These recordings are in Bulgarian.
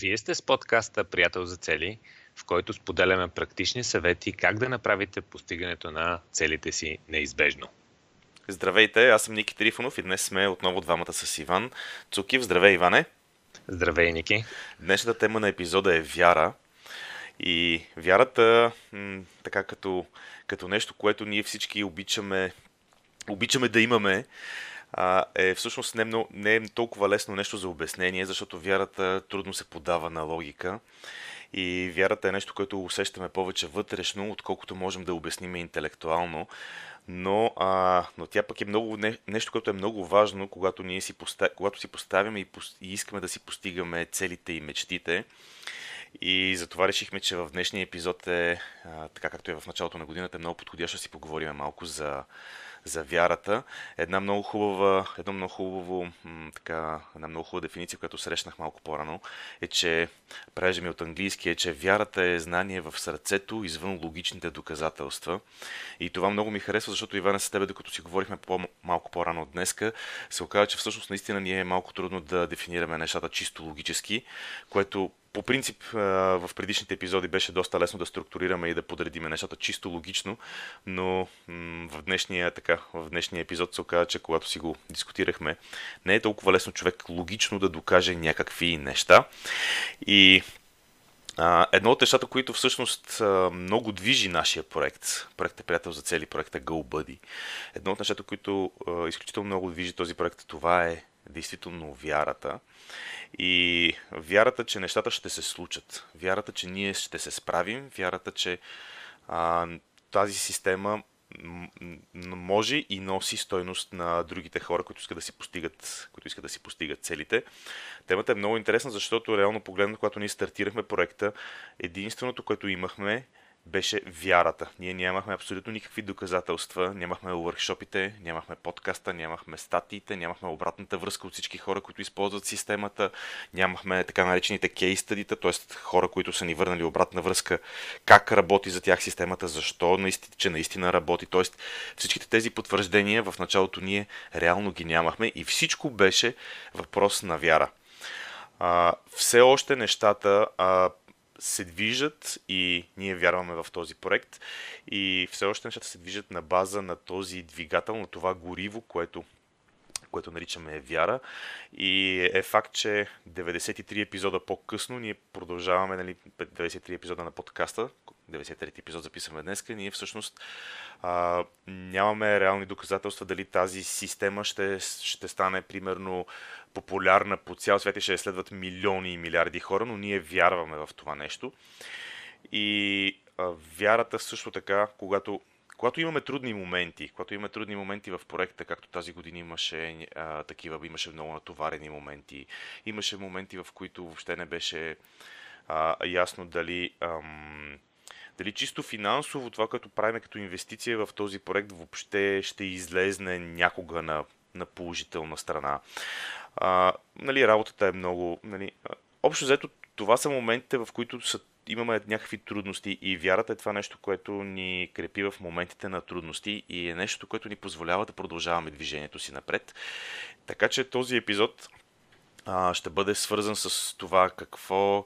Вие сте с подкаста Приятел за цели, в който споделяме практични съвети как да направите постигането на целите си неизбежно. Здравейте, аз съм Ники Трифонов и днес сме отново двамата с Иван Цукив. Здравей, Иване! Здравей, Ники! Днешната тема на епизода е вяра. И вярата, м- така като, като нещо, което ние всички обичаме, обичаме да имаме, е всъщност не, много, не е толкова лесно нещо за обяснение, защото вярата трудно се подава на логика. И вярата е нещо, което усещаме повече вътрешно, отколкото можем да обясним интелектуално. Но, а, но тя пък е много, не, нещо, което е много важно, когато, ние си, поста, когато си поставяме и, и искаме да си постигаме целите и мечтите. И затова решихме, че в днешния епизод е, а, така както е в началото на годината, е много подходящо да си поговорим малко за, за вярата. Една много хубава, едно много хубаво, така, една много хубава дефиниция, която срещнах малко по-рано, е, че, прежде ми от английски, е, че вярата е знание в сърцето, извън логичните доказателства. И това много ми харесва, защото Ивана с тебе, докато си говорихме малко по-рано днеска, се оказа, че всъщност наистина ни е малко трудно да дефинираме нещата чисто логически, което по принцип в предишните епизоди беше доста лесно да структурираме и да подредиме нещата чисто логично, но в днешния, така, в днешния епизод се оказа, че когато си го дискутирахме, не е толкова лесно човек логично да докаже някакви неща. И едно от нещата, които всъщност много движи нашия проект, проектът е приятел за цели, проекта GoBuddy, едно от нещата, които изключително много движи този проект, това е действително вярата. И вярата, че нещата ще се случат. Вярата, че ние ще се справим. Вярата, че а, тази система може и носи стойност на другите хора, които искат да си постигат, които искат да си постигат целите. Темата е много интересна, защото реално погледнато, когато ние стартирахме проекта, единственото, което имахме беше вярата. Ние нямахме абсолютно никакви доказателства, нямахме въркшопите, нямахме подкаста, нямахме статиите, нямахме обратната връзка от всички хора, които използват системата, нямахме така наречените кейс стадита, т.е. хора, които са ни върнали обратна връзка, как работи за тях системата, защо наистина, че наистина работи. Т.е. всичките тези потвърждения в началото ние реално ги нямахме и всичко беше въпрос на вяра. А, все още нещата а, се движат и ние вярваме в този проект и все още нещата се движат на база на този двигател, на това гориво, което което наричаме вяра. И е факт, че 93 епизода по-късно ние продължаваме, нали, 93 епизода на подкаста, 93 епизод записваме днес, ние всъщност а, нямаме реални доказателства дали тази система ще, ще стане примерно популярна по цял свят и ще следват милиони и милиарди хора, но ние вярваме в това нещо. И вярата също така, когато когато имаме трудни моменти, когато имаме трудни моменти в проекта, както тази година имаше а, такива, имаше много натоварени моменти, имаше моменти, в които въобще не беше а, ясно дали, ам, дали чисто финансово това, което правим като инвестиция в този проект, въобще ще излезне някога на, на положителна страна. А, нали, работата е много... Нали, общо взето, това са моментите, в които са имаме някакви трудности и вярата е това нещо, което ни крепи в моментите на трудности и е нещо, което ни позволява да продължаваме движението си напред. Така че този епизод а, ще бъде свързан с това какво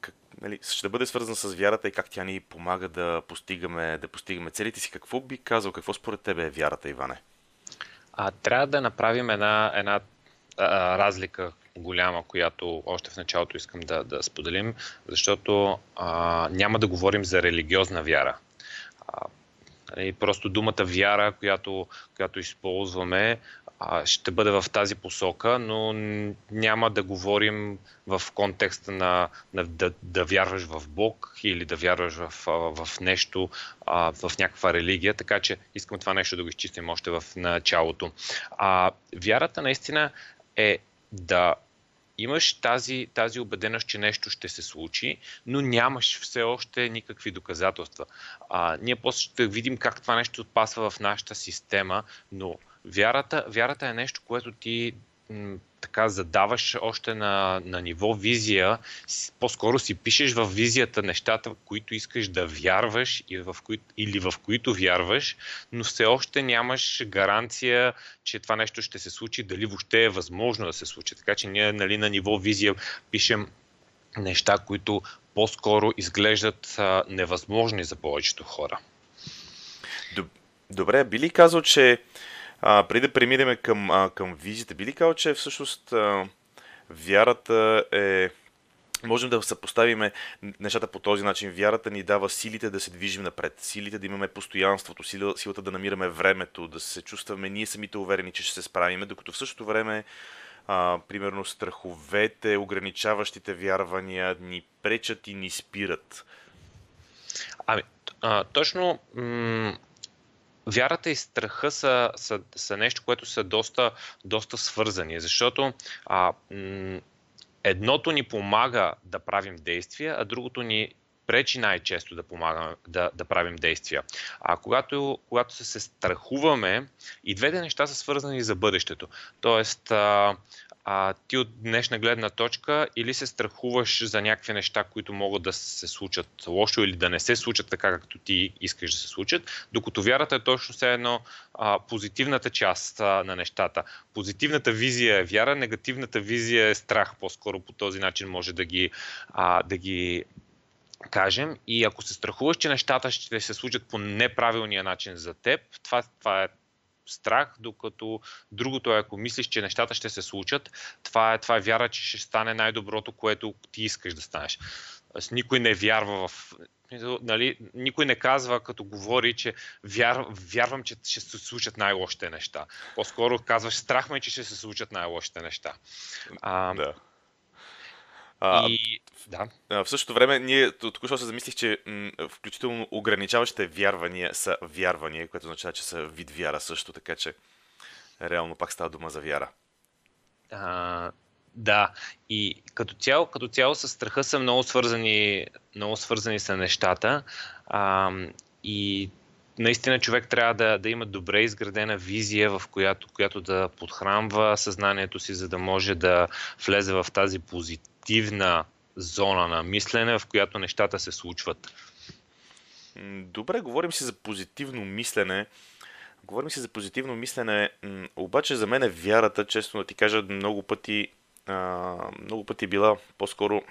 как, нали, ще бъде свързан с вярата и как тя ни помага да постигаме, да постигаме целите си. Какво би казал, какво според тебе е вярата, Иване? А, трябва да направим една, една разлика голяма, която още в началото искам да, да споделим, защото а, няма да говорим за религиозна вяра. А, и нали, просто думата вяра, която, която използваме, ще бъде в тази посока, но няма да говорим в контекста на, на да, да вярваш в Бог или да вярваш в, в нещо, в някаква религия, така че искам това нещо да го изчистим още в началото. А, вярата наистина е да имаш тази, тази убеденост, че нещо ще се случи, но нямаш все още никакви доказателства. А, ние после ще видим как това нещо отпасва в нашата система, но вярата, вярата е нещо, което ти така задаваш още на, на ниво визия, по-скоро си пишеш в визията нещата, които искаш да вярваш или в, кои, или в които вярваш, но все още нямаш гаранция, че това нещо ще се случи, дали въобще е възможно да се случи. Така че ние нали, на ниво визия пишем неща, които по-скоро изглеждат а, невъзможни за повечето хора. Добре, би ли казал, че а, преди да преминем към, а, към визите, би ли казал, че всъщност а, вярата е можем да съпоставим нещата по този начин. Вярата ни дава силите да се движим напред, силите да имаме постоянството, силата да намираме времето, да се чувстваме ние самите уверени, че ще се справиме, докато в същото време а, примерно страховете, ограничаващите вярвания ни пречат и ни спират. Ами, а, точно м- вярата и страха са, са, са нещо, което са доста, доста свързани, защото а, м- едното ни помага да правим действия, а другото ни пречи най-често да помагаме да, да правим действия. А когато, когато се, страхуваме, и двете неща са свързани за бъдещето. Тоест, а, а, ти от днешна гледна точка или се страхуваш за някакви неща, които могат да се случат лошо или да не се случат така, както ти искаш да се случат, докато вярата е точно все едно а, позитивната част а, на нещата. Позитивната визия е вяра, негативната визия е страх. По-скоро по този начин може да ги, а, да ги кажем. И ако се страхуваш, че нещата ще се случат по неправилния начин за теб, това, това е страх, докато другото е, ако мислиш, че нещата ще се случат, това е, това е вяра, че ще стане най-доброто, което ти искаш да станеш. С никой не вярва в. Нали, никой не казва, като говори, че вяр, вярвам, че ще се случат най-лошите неща. По-скоро казваш, страх ме, че ще се случат най-лошите неща. А, да. А, и, да. В същото време, ние току-що се замислих, че м- включително ограничаващите вярвания са вярвания, което означава, че са вид вяра също, така че реално пак става дума за вяра. А, да, и като цяло, като цяло с страха са много свързани, много свързани са нещата. А, и наистина човек трябва да, да има добре изградена визия, в която, която да подхранва съзнанието си, за да може да влезе в тази позиция позитивна зона на мислене, в която нещата се случват. Добре, говорим си за позитивно мислене. Говорим си за позитивно мислене, обаче за мен е вярата, често да ти кажа, много пъти, много пъти е била по-скоро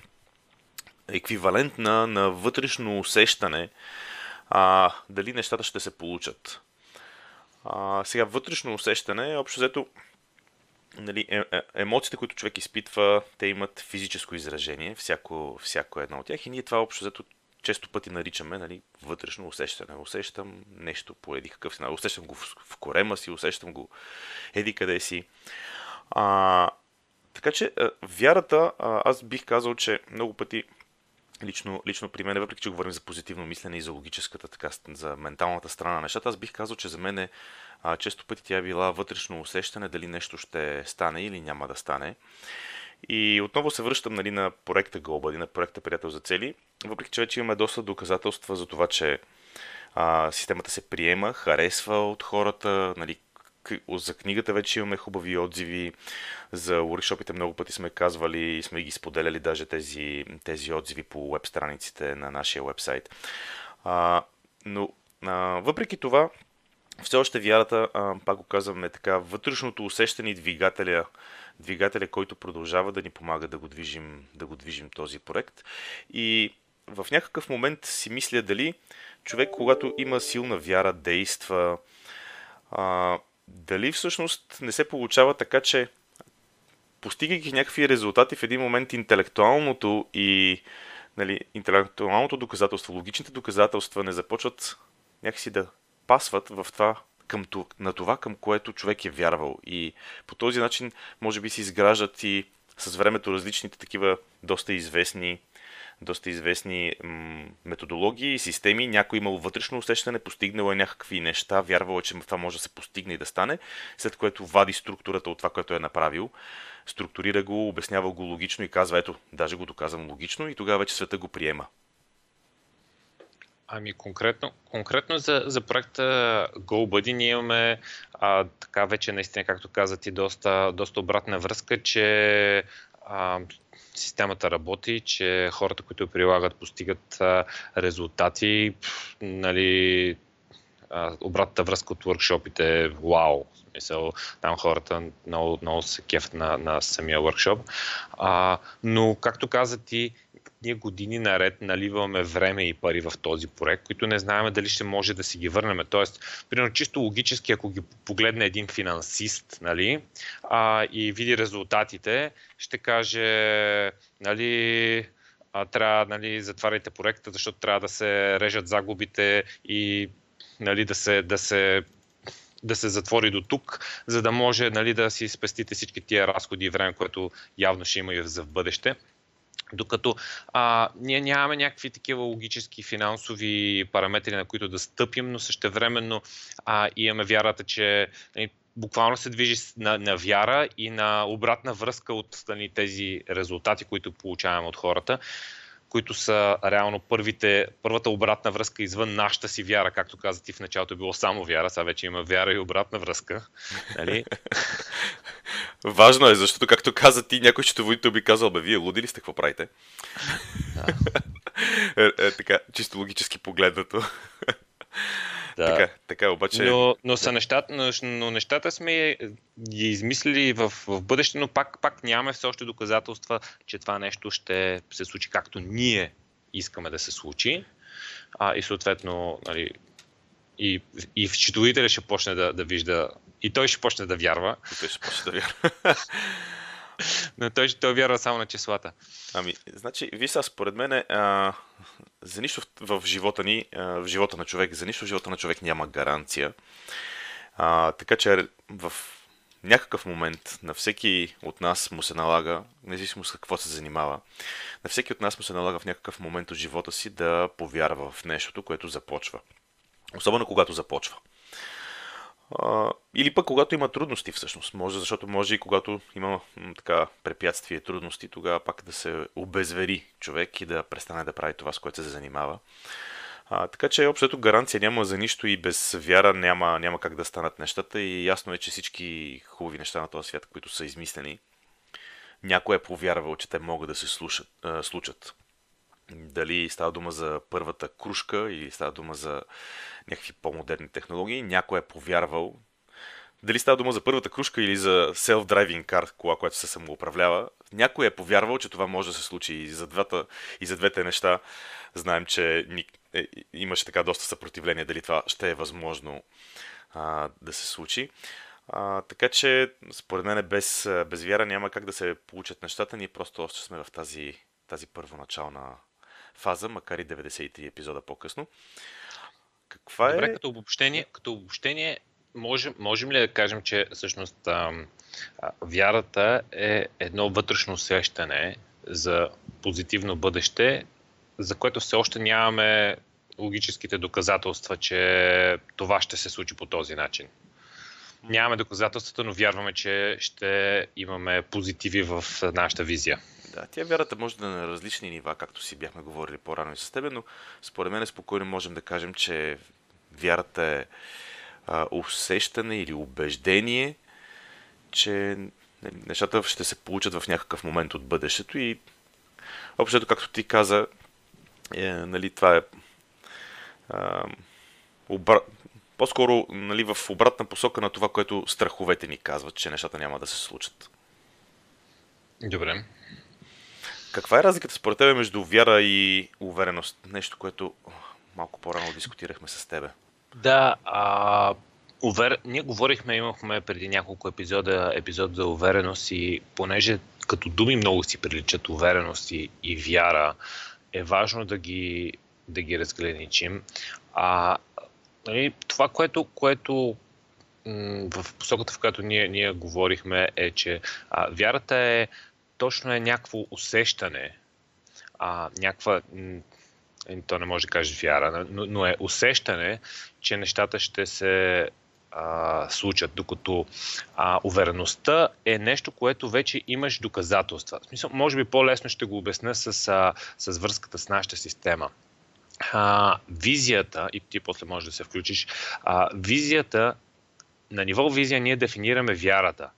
еквивалентна на вътрешно усещане а, дали нещата ще се получат. А, сега, вътрешно усещане, общо взето, нали, е, е, емоциите, които човек изпитва, те имат физическо изражение, всяко, всяко едно от тях и ние това общо взето често пъти наричаме нали, вътрешно усещане. Усещам нещо по еди какъв си. Усещам го в, в корема си, усещам го еди къде си. А, така че вярата, аз бих казал, че много пъти лично, лично при мен, въпреки че говорим за позитивно мислене и за логическата, така, за менталната страна на нещата, аз бих казал, че за мен е, често пъти тя е била вътрешно усещане дали нещо ще стане или няма да стане. И отново се връщам нали, на проекта GoBuddy, на проекта Приятел за цели, въпреки че вече имаме доста доказателства за това, че а, системата се приема, харесва от хората, нали, за книгата вече имаме хубави отзиви, за уркшопите много пъти сме казвали и сме ги споделяли даже тези, тези отзиви по веб страниците на нашия вебсайт. А, но а, въпреки това, все още вярата, а, пак го казваме така, вътрешното усещане и двигателя, двигателя, който продължава да ни помага да го движим, да го движим този проект. И в някакъв момент си мисля дали човек, когато има силна вяра, действа, а, дали всъщност не се получава така, че постигайки някакви резултати в един момент интелектуалното и нали, интелектуалното доказателство, логичните доказателства не започват някакси да пасват в това, към, на това, към което човек е вярвал. И по този начин, може би, се изграждат и с времето различните такива доста известни доста известни м- методологии и системи. Някой имал вътрешно усещане, постигнал е някакви неща, вярвал е, че това може да се постигне и да стане, след което вади структурата от това, което е направил, структурира го, обяснява го логично и казва, ето, даже го доказвам логично и тогава вече света го приема. Ами конкретно, конкретно за, за проекта GoBuddy ние имаме а, така вече наистина, както каза ти, доста, доста обратна връзка, че а, системата работи, че хората, които прилагат, постигат резултати. Нали, обратната връзка от workshopите е вау. Смисъл, там хората много, много се кефт на, на самия workshop. А, но, както каза ти, ние години наред наливаме време и пари в този проект, които не знаем дали ще може да си ги върнем. Тоест, примерно чисто логически, ако ги погледне един финансист нали, а, и види резултатите, ще каже, нали, а, трябва, нали, затваряйте проекта, защото трябва да се режат загубите и нали, да се, да се да се затвори до тук, за да може нали, да си спестите всички тия разходи и време, което явно ще има и за в бъдеще. Докато а, ние нямаме някакви такива логически финансови параметри, на които да стъпим, но същевременно а, имаме вярата, че нали, буквално се движи на, на вяра и на обратна връзка от нали, тези резултати, които получаваме от хората които са реално първите, първата обратна връзка извън нашата си вяра, както каза ти в началото е било само вяра, сега вече има вяра и обратна връзка. Нали? Важно е, защото както каза ти, някой счетоводител би казал, бе, вие луди ли сте, какво правите? Да. е, е, така, чисто логически погледнато. Да. Така, така, обаче... Но, но, са нещата, но, но нещата сме ги измислили в, в бъдеще, но пак, пак нямаме все още доказателства, че това нещо ще се случи както ние искаме да се случи. А, и съответно, нали, и, и счетоводителя ще почне да, да вижда, и той ще почне да вярва. И той ще почне да вярва. Но той, той вярва само на числата. Ами, значи, ви сега, според мен, а, за нищо в, в живота ни, а, в живота на човек, за нищо в живота на човек няма гаранция. А, така че в някакъв момент на всеки от нас му се налага, независимо с какво се занимава, на всеки от нас му се налага в някакъв момент от живота си да повярва в нещото, което започва. Особено когато започва. Или пък когато има трудности всъщност. Може, защото може и когато има м, така препятствие, трудности, тогава пак да се обезвери човек и да престане да прави това, с което се занимава. А, така че общото гаранция няма за нищо и без вяра няма, няма как да станат нещата и ясно е, че всички хубави неща на този свят, които са измислени, някой е повярвал, че те могат да се слушат, а, случат. Дали става дума за първата кружка или става дума за някакви по-модерни технологии, някой е повярвал. Дали става дума за първата кружка или за self-driving car, кола, която се самоуправлява, някой е повярвал, че това може да се случи и за, двата, и за двете неща. Знаем, че ни, е, имаше така доста съпротивление дали това ще е възможно а, да се случи. А, така че, според мен, без, без вяра няма как да се получат нещата. Ние просто още сме в тази, тази първоначална фаза, макар и 93 епизода по-късно. Каква Добре, е... като обобщение, като обобщение можем, можем ли да кажем, че всъщност а, а, вярата е едно вътрешно усещане за позитивно бъдеще, за което все още нямаме логическите доказателства, че това ще се случи по този начин. Нямаме доказателствата, но вярваме, че ще имаме позитиви в нашата визия. Да, тя вярата може да е на различни нива, както си бяхме говорили по-рано и с теб, но според мен спокойно можем да кажем, че вярата е а, усещане или убеждение, че нали, нещата ще се получат в някакъв момент от бъдещето и общото, както ти каза, е, нали, това е а, обра... по-скоро нали, в обратна посока на това, което страховете ни казват, че нещата няма да се случат. Добре. Каква е разликата според тебе между вяра и увереност? Нещо, което малко по-рано дискутирахме с тебе. Да, а, увер... ние говорихме, имахме преди няколко епизода епизод за увереност и понеже като думи много си приличат увереност и, и вяра, е важно да ги, да ги разграничим. А, нали, това, което, което в посоката, в която ние, ние говорихме, е, че а, вярата е точно е някакво усещане, а, някаква, то не може да каже вяра, но, но е усещане, че нещата ще се а, случат, докато а, увереността е нещо, което вече имаш доказателства. В смисъл, може би по-лесно ще го обясня с, а, с връзката с нашата система. А, визията, и ти после можеш да се включиш, а, визията, на ниво визия ние дефинираме вярата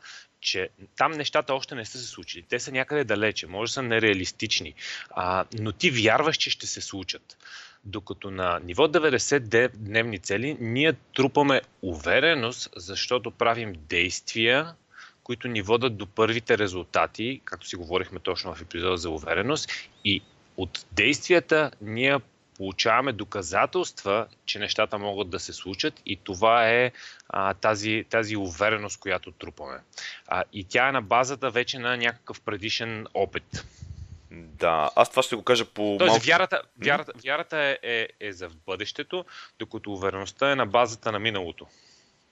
че там нещата още не са се случили. Те са някъде далече, може да са нереалистични, а, но ти вярваш, че ще се случат. Докато на ниво 90 дневни цели ние трупаме увереност, защото правим действия, които ни водат до първите резултати, както си говорихме точно в епизода за увереност, и от действията ние получаваме доказателства, че нещата могат да се случат и това е а, тази, тази увереност, която трупаме. А, и тя е на базата вече на някакъв предишен опит. Да, аз това ще го кажа по. Тоест, малко... вярата, вярата, вярата е, е, е за бъдещето, докато увереността е на базата на миналото.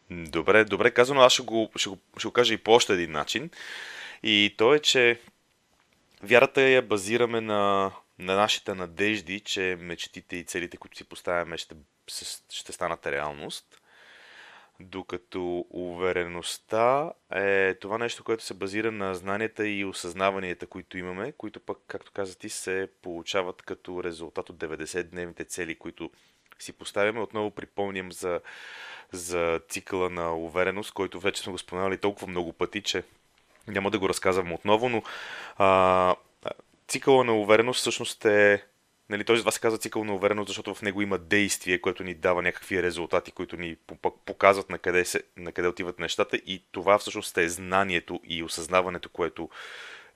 Добре, добре казано, аз ще го, ще, го, ще го кажа и по още един начин. И то е, че вярата я базираме на, на нашите надежди, че мечтите и целите, които си поставяме, ще, ще станат реалност. Докато увереността е това нещо, което се базира на знанията и осъзнаванията, които имаме, които пък, както каза ти, се получават като резултат от 90-дневните цели, които си поставяме. Отново припомням за, за цикъла на увереност, който вече сме го споменали толкова много пъти, че няма да го разказвам отново, но а, цикъла на увереност всъщност е Нали, този това се казва цикъл на увереност, защото в него има действие, което ни дава някакви резултати, които ни показват на къде, се, на къде отиват нещата и това всъщност е знанието и осъзнаването, което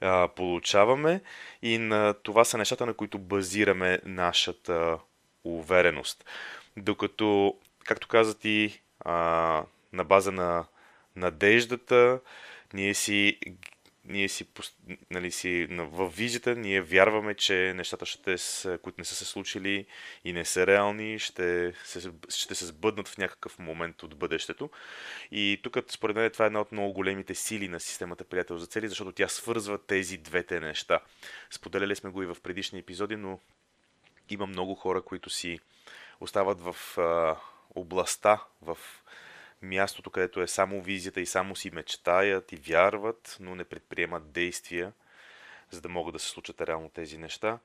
а, получаваме и на това са нещата, на които базираме нашата увереност. Докато, както каза ти, а, на база на надеждата, ние си ние си, нали, си в визията, ние вярваме, че нещата, ще, които не са се случили и не са реални, ще се, ще се сбъднат в някакъв момент от бъдещето. И тук, според мен, това е една от много големите сили на системата Приятел за цели, защото тя свързва тези двете неща. Споделяли сме го и в предишни епизоди, но има много хора, които си остават в а, областта, в мястото, където е само визията и само си мечтаят и вярват, но не предприемат действия, за да могат да се случат реално тези неща.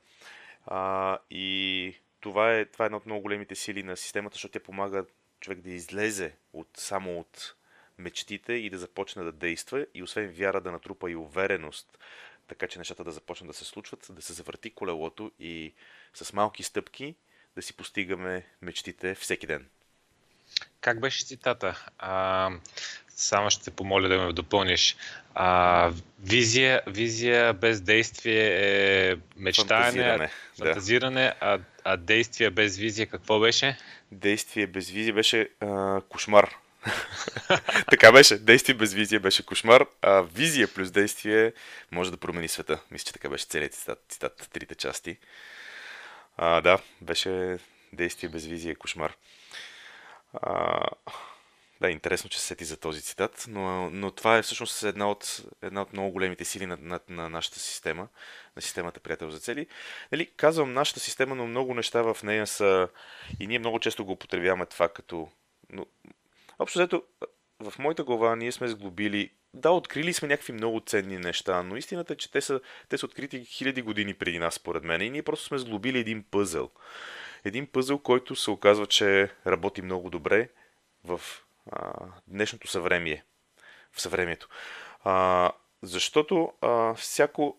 А, и това е, това е една от много големите сили на системата, защото тя помага човек да излезе от, само от мечтите и да започне да действа и освен вяра да натрупа и увереност, така че нещата да започнат да се случват, да се завърти колелото и с малки стъпки да си постигаме мечтите всеки ден. Как беше цитата? А, само ще те помоля да ме допълниш. А, визия, визия без действие е мечтане, фантазиране, фантазиране да. а, а действие без визия какво беше? Действие без визия беше а, кошмар. така беше. Действие без визия беше кошмар, а визия плюс действие може да промени света. Мисля, че така беше целият цитат, цитат трите части. А, да, беше действие без визия кошмар. А, да, интересно, че се сети за този цитат, но, но това е всъщност една от, една от много големите сили на, на, на нашата система, на системата Приятел за цели. Нали, казвам нашата система, но много неща в нея са и ние много често го употребяваме това като... Но, общо взето, в моята глава ние сме сглобили да, открили сме някакви много ценни неща, но истината е, че те са, те са открити хиляди години преди нас, според мен. И ние просто сме сглобили един пъзъл. Един пъзъл, който се оказва, че работи много добре в а, днешното съвремие. В съвремието. А, защото а, всяко,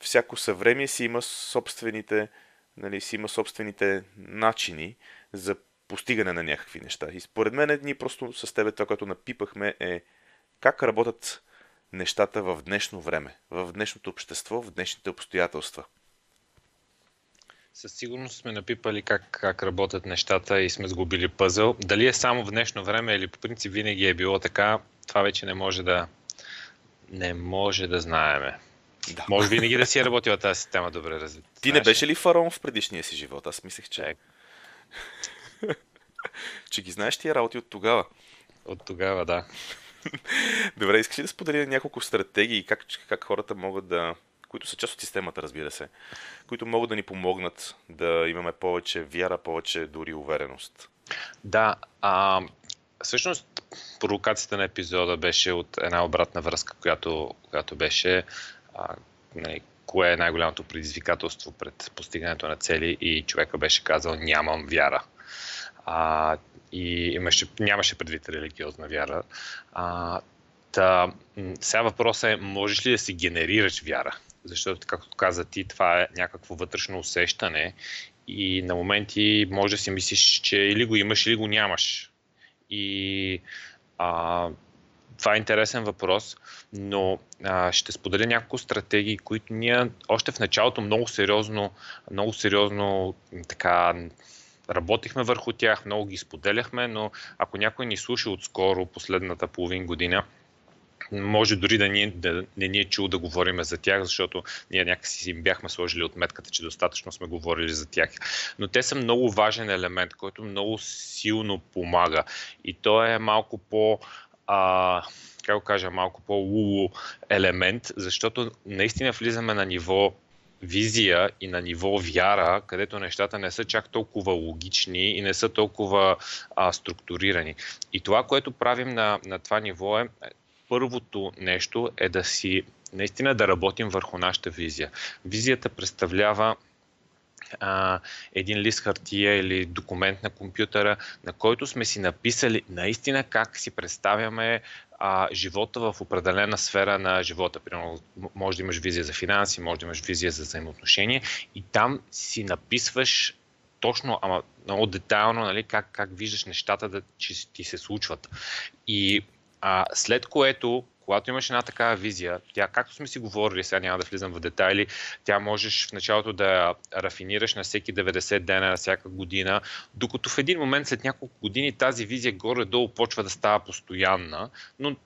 всяко съвремие си има собствените, нали, си има собствените начини за постигане на някакви неща. И според мен ние просто с тебе това, което напипахме е как работят нещата в днешно време, в днешното общество, в днешните обстоятелства. Със сигурност сме напипали как, как работят нещата и сме сгубили пъзъл. Дали е само в днешно време или по принцип винаги е било така, това вече не може да, не може да знаеме. Да. Може винаги да си е работила тази система добре развита. Ти не беше ли фараон в предишния си живот? Аз мислех, че... Е. че ги знаеш тия работи от тогава. От тогава, да. Добре, искаш ли да сподели няколко стратегии как, как хората могат да които са част от системата, разбира се, които могат да ни помогнат да имаме повече вяра, повече дори увереност. Да, а, всъщност провокацията на епизода беше от една обратна връзка, която, която беше а, нали, кое е най-голямото предизвикателство пред постигането на цели и човека беше казал нямам вяра. А, и имаше, нямаше предвид религиозна вяра. А, та, сега въпросът е, можеш ли да си генерираш вяра? Защото, както каза ти, това е някакво вътрешно усещане и на моменти може да си мислиш, че или го имаш, или го нямаш. И а, това е интересен въпрос, но а, ще споделя няколко стратегии, които ние още в началото много сериозно, много сериозно така работихме върху тях, много ги споделяхме, но ако някой ни слуша отскоро, последната половин година, може дори да, ни, да не ни е чул да говорим за тях, защото ние някакси си им бяхме сложили отметката, че достатъчно сме говорили за тях. Но те са много важен елемент, който много силно помага. И то е малко по а, как го кажа, малко по-лулу елемент, защото наистина влизаме на ниво визия и на ниво вяра, където нещата не са чак толкова логични и не са толкова а, структурирани. И това, което правим на, на това ниво е, първото нещо е да си наистина да работим върху нашата визия. Визията представлява а, един лист хартия или документ на компютъра, на който сме си написали наистина как си представяме а, живота в определена сфера на живота. Примерно, може да имаш визия за финанси, може да имаш визия за взаимоотношения и там си написваш точно, ама много детайлно, нали, как, как виждаш нещата да че ти се случват. И а, след което когато имаш една такава визия, тя, както сме си говорили, сега няма да влизам в детайли, тя можеш в началото да рафинираш на всеки 90 дена, на всяка година, докато в един момент след няколко години тази визия горе-долу почва да става постоянна, но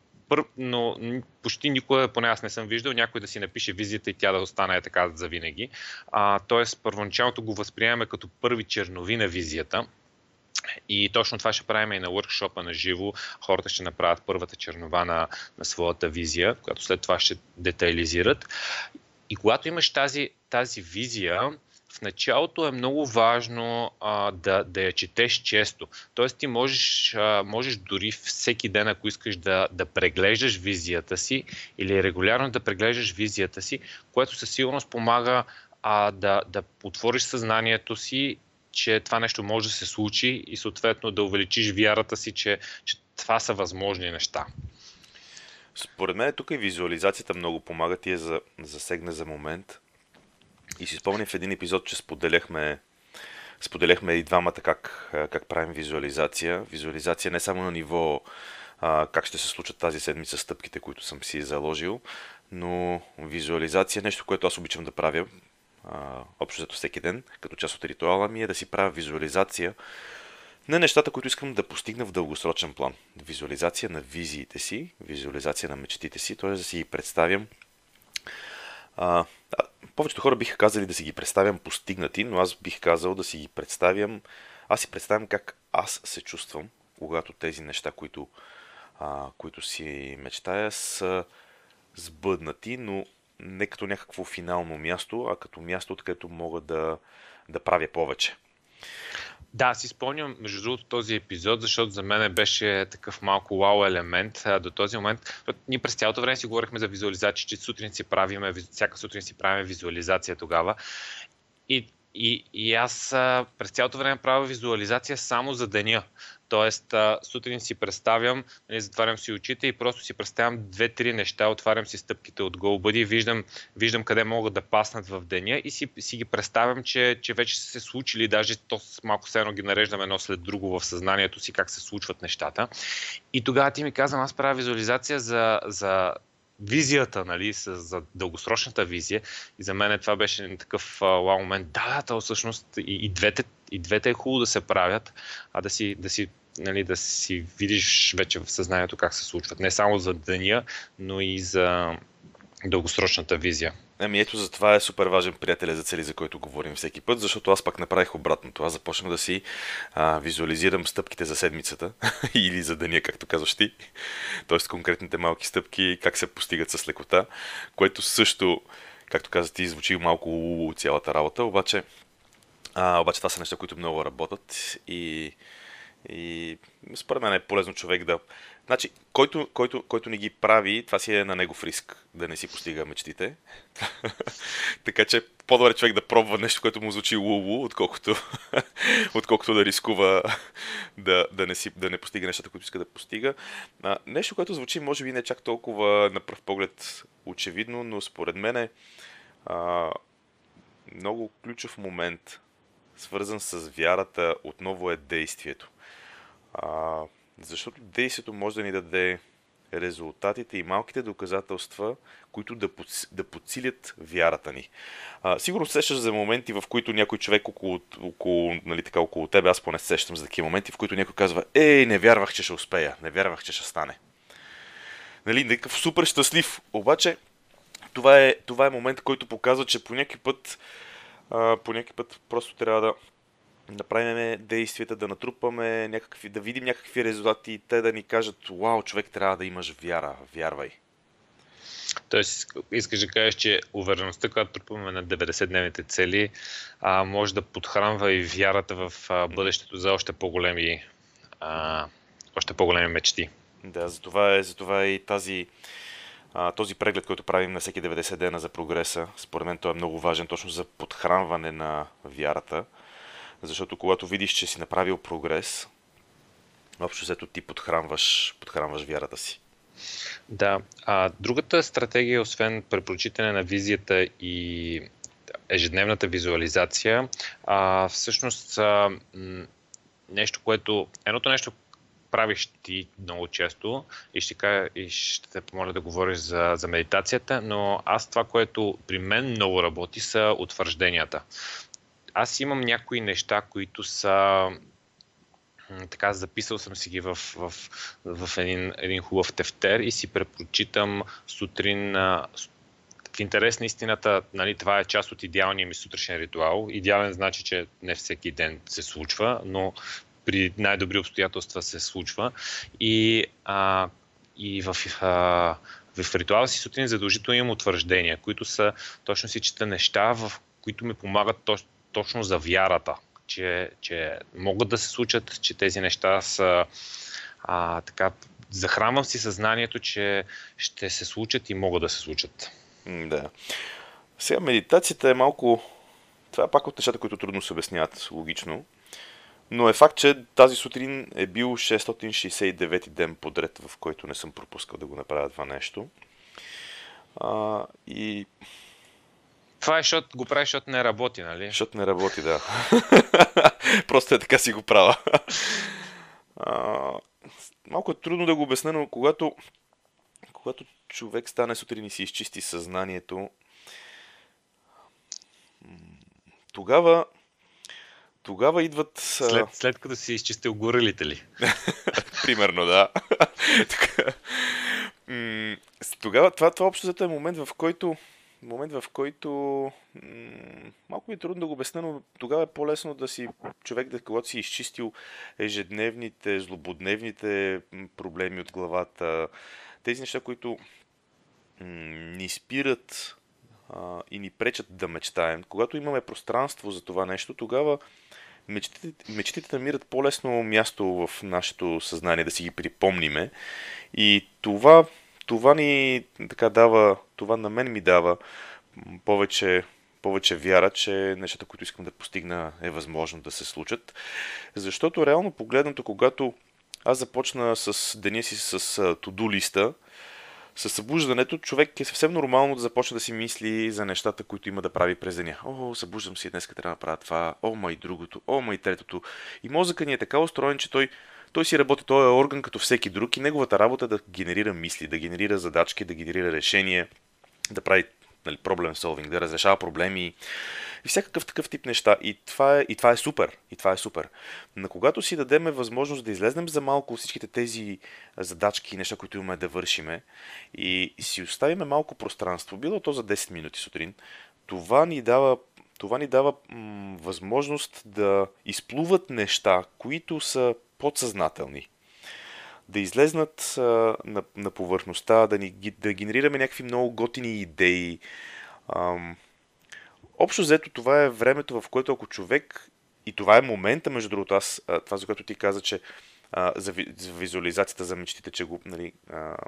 но почти никога, поне аз не съм виждал, някой да си напише визията и тя да остане така за винаги. А, тоест, първоначалното го възприемаме като първи чернови на визията, и точно това ще правим и на workshop на живо. Хората ще направят първата чернова на, на своята визия, която след това ще детайлизират. И когато имаш тази, тази визия, в началото е много важно а, да, да я четеш често. Тоест ти можеш, а, можеш дори всеки ден, ако искаш да, да преглеждаш визията си или регулярно да преглеждаш визията си, което със сигурност помага а, да, да отвориш съзнанието си че това нещо може да се случи и съответно да увеличиш вярата си, че, че това са възможни неща. Според мен тук и визуализацията много помага. Ти я за, засегна за момент. И си спомням в един епизод, че споделяхме, споделяхме и двамата как, как правим визуализация. Визуализация не само на ниво а, как ще се случат тази седмица стъпките, които съм си заложил, но визуализация е нещо, което аз обичам да правя общо зато всеки ден, като част от ритуала ми е да си правя визуализация на нещата, които искам да постигна в дългосрочен план. Визуализация на визиите си, визуализация на мечтите си, т.е. да си ги представям. А, повечето хора биха казали да си ги представям постигнати, но аз бих казал да си ги представям. Аз си представям как аз се чувствам, когато тези неща, които, а, които си мечтая, са сбъднати, но не като някакво финално място, а като място, откъдето мога да, да правя повече. Да, си спомням, между другото, този епизод, защото за мен беше такъв малко вау елемент до този момент. Ние през цялото време си говорихме за визуализация, че сутрин си правиме, всяка сутрин си правим визуализация тогава. И, и, и аз през цялото време правя визуализация само за деня. Тоест, а, сутрин си представям, нали, затварям си очите и просто си представям две-три неща, отварям си стъпките от GoBuddy, виждам, виждам къде могат да паснат в деня и си, си ги представям, че, че вече са се случили, даже то малко се едно ги нареждам едно след друго в съзнанието си, как се случват нещата. И тогава ти ми казвам, аз правя визуализация за, за визията, нали, за дългосрочната визия. И за мен това беше такъв вау момент. Да, да, то всъщност и, и, двете, и двете е хубаво да се правят, а да си, да си нали, да си видиш вече в съзнанието как се случват. Не само за деня, но и за дългосрочната визия. Ами ето за това е супер важен приятел за цели, за който говорим всеки път, защото аз пак направих обратното. Аз започнах да си а, визуализирам стъпките за седмицата или за деня, както казваш ти. Тоест конкретните малки стъпки, как се постигат с лекота, което също, както каза ти, звучи малко цялата работа, обаче, а, обаче това са неща, които много работят и и според мен е полезно човек да... Значи, който, който, който не ги прави, това си е на негов риск, да не си постига мечтите. така че по-добре човек да пробва нещо, което му звучи лулу, отколкото, отколкото да рискува да, да, не си, да не постига нещата, които иска да постига. А, нещо, което звучи може би не чак толкова на пръв поглед очевидно, но според мен е а, много ключов момент, свързан с вярата, отново е действието. А, защото действието може да ни даде резултатите и малките доказателства, които да, подс... да подсилят вярата ни. А, сигурно сещаш за моменти, в които някой човек около, около, нали, така, около тебе, аз поне сещам за такива моменти, в които някой казва, ей, не вярвах, че ще успея, не вярвах, че ще стане. Нали, някакъв супер щастлив. Обаче, това е, това е момент, който показва, че по някакъв път, а, по някакъв път просто трябва да направим действията, да натрупаме някакви, да видим някакви резултати и те да ни кажат, вау, човек трябва да имаш вяра, вярвай. Тоест, искаш да кажеш, че увереността, която трупваме на 90-дневните цели, а, може да подхранва и вярата в а, бъдещето за още по-големи, а, още по-големи мечти. Да, затова е, затова е и тази, този преглед, който правим на всеки 90 дена за прогреса. Според мен той е много важен точно за подхранване на вярата. Защото когато видиш, че си направил прогрес, общо взето ти подхранваш, подхранваш вярата си. Да. А другата стратегия, освен препрочитане на визията и ежедневната визуализация, а, всъщност а, нещо, което... Едното нещо правиш ти много често и ще, кажа, и ще те помоля да говориш за, за медитацията, но аз това, което при мен много работи, са утвържденията аз имам някои неща, които са така записал съм си ги в, в, в един, един хубав тефтер и си препрочитам сутрин в интерес на истината, нали, това е част от идеалния ми сутрешен ритуал. Идеален значи, че не всеки ден се случва, но при най-добри обстоятелства се случва. И, а, и в, а, в ритуала си сутрин задължително имам утвърждения, които са точно си чета неща, в които ми помагат точно точно за вярата, че, че могат да се случат, че тези неща са а, така, захранвам си съзнанието, че ще се случат и могат да се случат. Да. Сега медитацията е малко... Това е пак от нещата, които трудно се обясняват логично. Но е факт, че тази сутрин е бил 669 ден подред, в който не съм пропускал да го направя това нещо. А, и това е, защото го правиш, защото не работи, нали? Защото не работи, да. Просто е така си го правя. а, малко е трудно да го обясня, но когато, когато човек стане сутрин и си изчисти съзнанието, тогава тогава идват... След, след като си изчистил горелите ли? Примерно, да. тогава това, това общо е момент, в който момент, в който м- малко ми е трудно да го обясня, но тогава е по-лесно да си човек, да, когато си изчистил ежедневните, злободневните проблеми от главата, тези неща, които м- ни спират и ни пречат да мечтаем. Когато имаме пространство за това нещо, тогава мечтите, мечтите намират по-лесно място в нашето съзнание, да си ги припомниме. И това това ни така дава, това на мен ми дава повече, повече вяра, че нещата, които искам да постигна, е възможно да се случат. Защото реално погледнато, когато аз започна с деня си с туду листа, с събуждането човек е съвсем нормално да започне да си мисли за нещата, които има да прави през деня. О, събуждам се, днес трябва да направя това, о, ма и другото, о, ма и третото. И мозъка ни е така устроен, че той той си работи, той е орган като всеки друг и неговата работа е да генерира мисли, да генерира задачки, да генерира решения, да прави нали, проблем солвинг, да разрешава проблеми и всякакъв такъв тип неща. И това, е, и това е супер. И това е супер. Но когато си дадеме възможност да излезнем за малко всичките тези задачки и неща, които имаме да вършиме и си оставиме малко пространство, било то за 10 минути сутрин, това ни дава това ни дава м- възможност да изплуват неща, които са подсъзнателни. Да излезнат а, на, на повърхността, да, ни, да генерираме някакви много готини идеи. Ам, общо взето това е времето, в което ако човек, и това е момента, между другото, аз, това за което ти каза, че за, за визуализацията, за мечтите, че го, нали,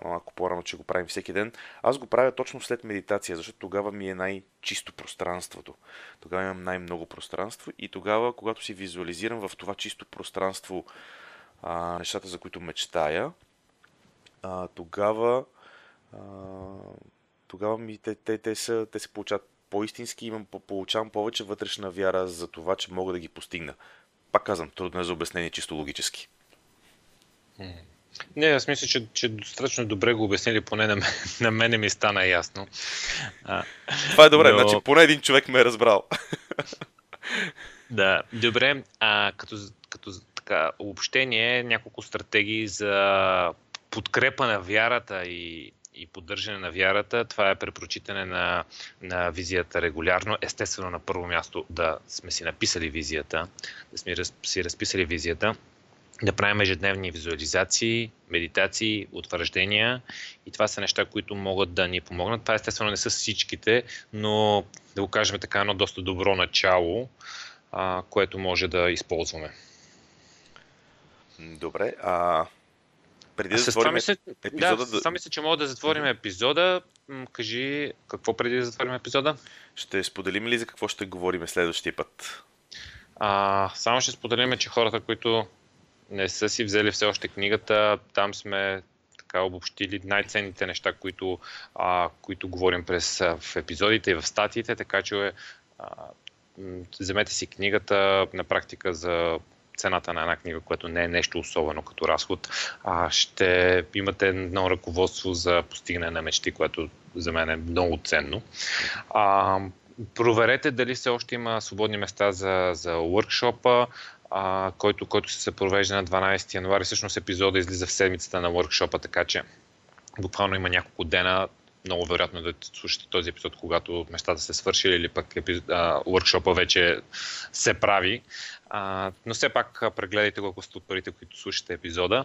малко по-рано, че го правим всеки ден, аз го правя точно след медитация, защото тогава ми е най-чисто пространството. Тогава имам най-много пространство и тогава, когато си визуализирам в това чисто пространство а, нещата, за които мечтая, а, тогава, а, тогава ми, те, те, те, са, те се получават по-истински, имам, получавам повече вътрешна вяра за това, че мога да ги постигна. Пак казвам, трудно е за обяснение чисто логически. Не, аз мисля, че, че достатъчно добре го обяснили, поне на, мен, на мене ми стана ясно. А, Това е добре, но... значи поне един човек ме е разбрал. Да, добре. А, като, като така, обобщение, няколко стратегии за подкрепа на вярата и, и поддържане на вярата. Това е препрочитане на, на визията регулярно. Естествено, на първо място да сме си написали визията, да сме си разписали визията да правим ежедневни визуализации, медитации, утвърждения и това са неща, които могат да ни помогнат. Това естествено не са всичките, но да го кажем така едно доста добро начало, а, което може да използваме. Добре, а преди да затворим мисля, епизода... Да, да... мисля, че мога да затворим епизода. Кажи, какво преди да затворим епизода? Ще споделим ли за какво ще говорим следващия път? А, само ще споделим, че хората, които не са си взели все още книгата, там сме така обобщили най-ценните неща, които, а, които говорим през, в епизодите и в статиите, така че а, вземете си книгата на практика за цената на една книга, което не е нещо особено като разход, а ще имате едно ръководство за постигане на мечти, което за мен е много ценно. А, проверете дали все още има свободни места за, за workshop а, който, който се провежда на 12 януари. Всъщност епизода излиза в седмицата на workshop така че буквално има няколко дена много вероятно да слушате този епизод, когато нещата се свършили или пък епизод, а, вече се прави. А, но все пак прегледайте го, ако сте от първите, които слушате епизода.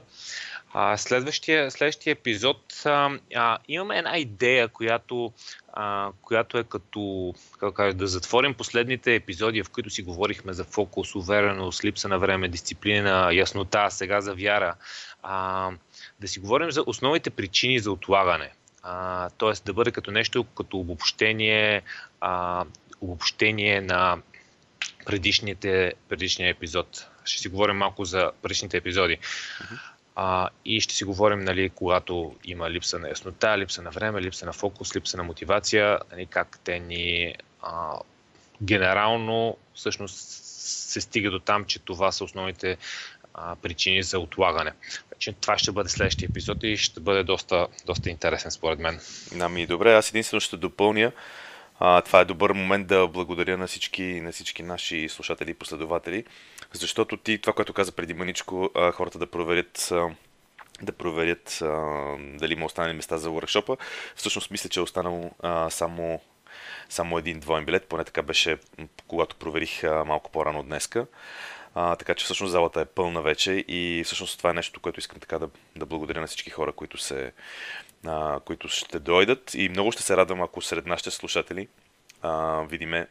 А, следващия, следващия епизод а, а, имаме една идея, която, а, която е като как кажа, да затворим последните епизоди, в които си говорихме за фокус, увереност, липса на време, дисциплина, яснота, сега за вяра. А, да си говорим за основните причини за отлагане. т.е. да бъде като нещо, като обобщение, а, обобщение на предишните, предишния епизод. Ще си говорим малко за предишните епизоди. Uh-huh. А, и ще си говорим, нали, когато има липса на яснота, липса на време, липса на фокус, липса на мотивация, нали, как те ни а, генерално всъщност се стига до там, че това са основните а, причини за отлагане. Вече това ще бъде следващия епизод и ще бъде доста, доста интересен според мен. Ами добре, аз единствено ще допълня. А, това е добър момент да благодаря на всички, на всички наши слушатели и последователи, защото ти, това, което каза преди маничко, хората да проверят да проверят а, дали има останали места за workshop Всъщност мисля, че е останало а, само, само един двоен билет, поне така беше, когато проверих а, малко по-рано днеска. А, така че всъщност залата е пълна вече и всъщност това е нещо, което искам така да, да благодаря на всички хора, които, се, а, които ще дойдат и много ще се радвам, ако сред нашите слушатели а, видиме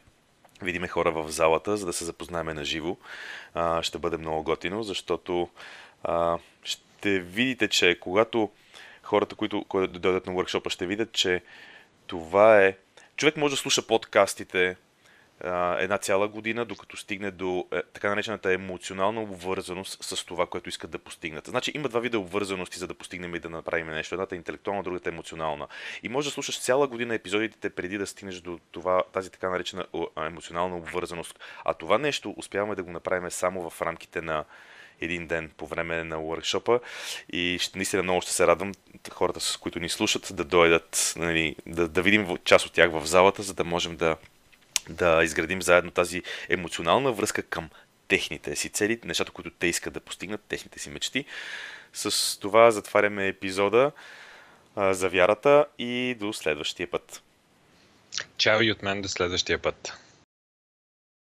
видиме хора в залата, за да се запознаем на живо. Ще бъде много готино, защото а, ще видите, че когато хората, които, които дойдат на workshop ще видят, че това е... Човек може да слуша подкастите, една цяла година, докато стигне до е, така наречената емоционална обвързаност с това, което искат да постигнат. Значи има два вида обвързаности, за да постигнем и да направим нещо. Едната е интелектуална, другата е емоционална. И може да слушаш цяла година епизодите преди да стигнеш до това, тази така наречена емоционална обвързаност. А това нещо успяваме да го направим само в рамките на един ден по време на workshop и ще, наистина много ще се радвам хората, с които ни слушат, да дойдат, нали, да, да видим част от тях в залата, за да можем да да изградим заедно тази емоционална връзка към техните си цели, нещата, които те искат да постигнат, техните си мечти. С това затваряме епизода за вярата и до следващия път. Чао и от мен до следващия път.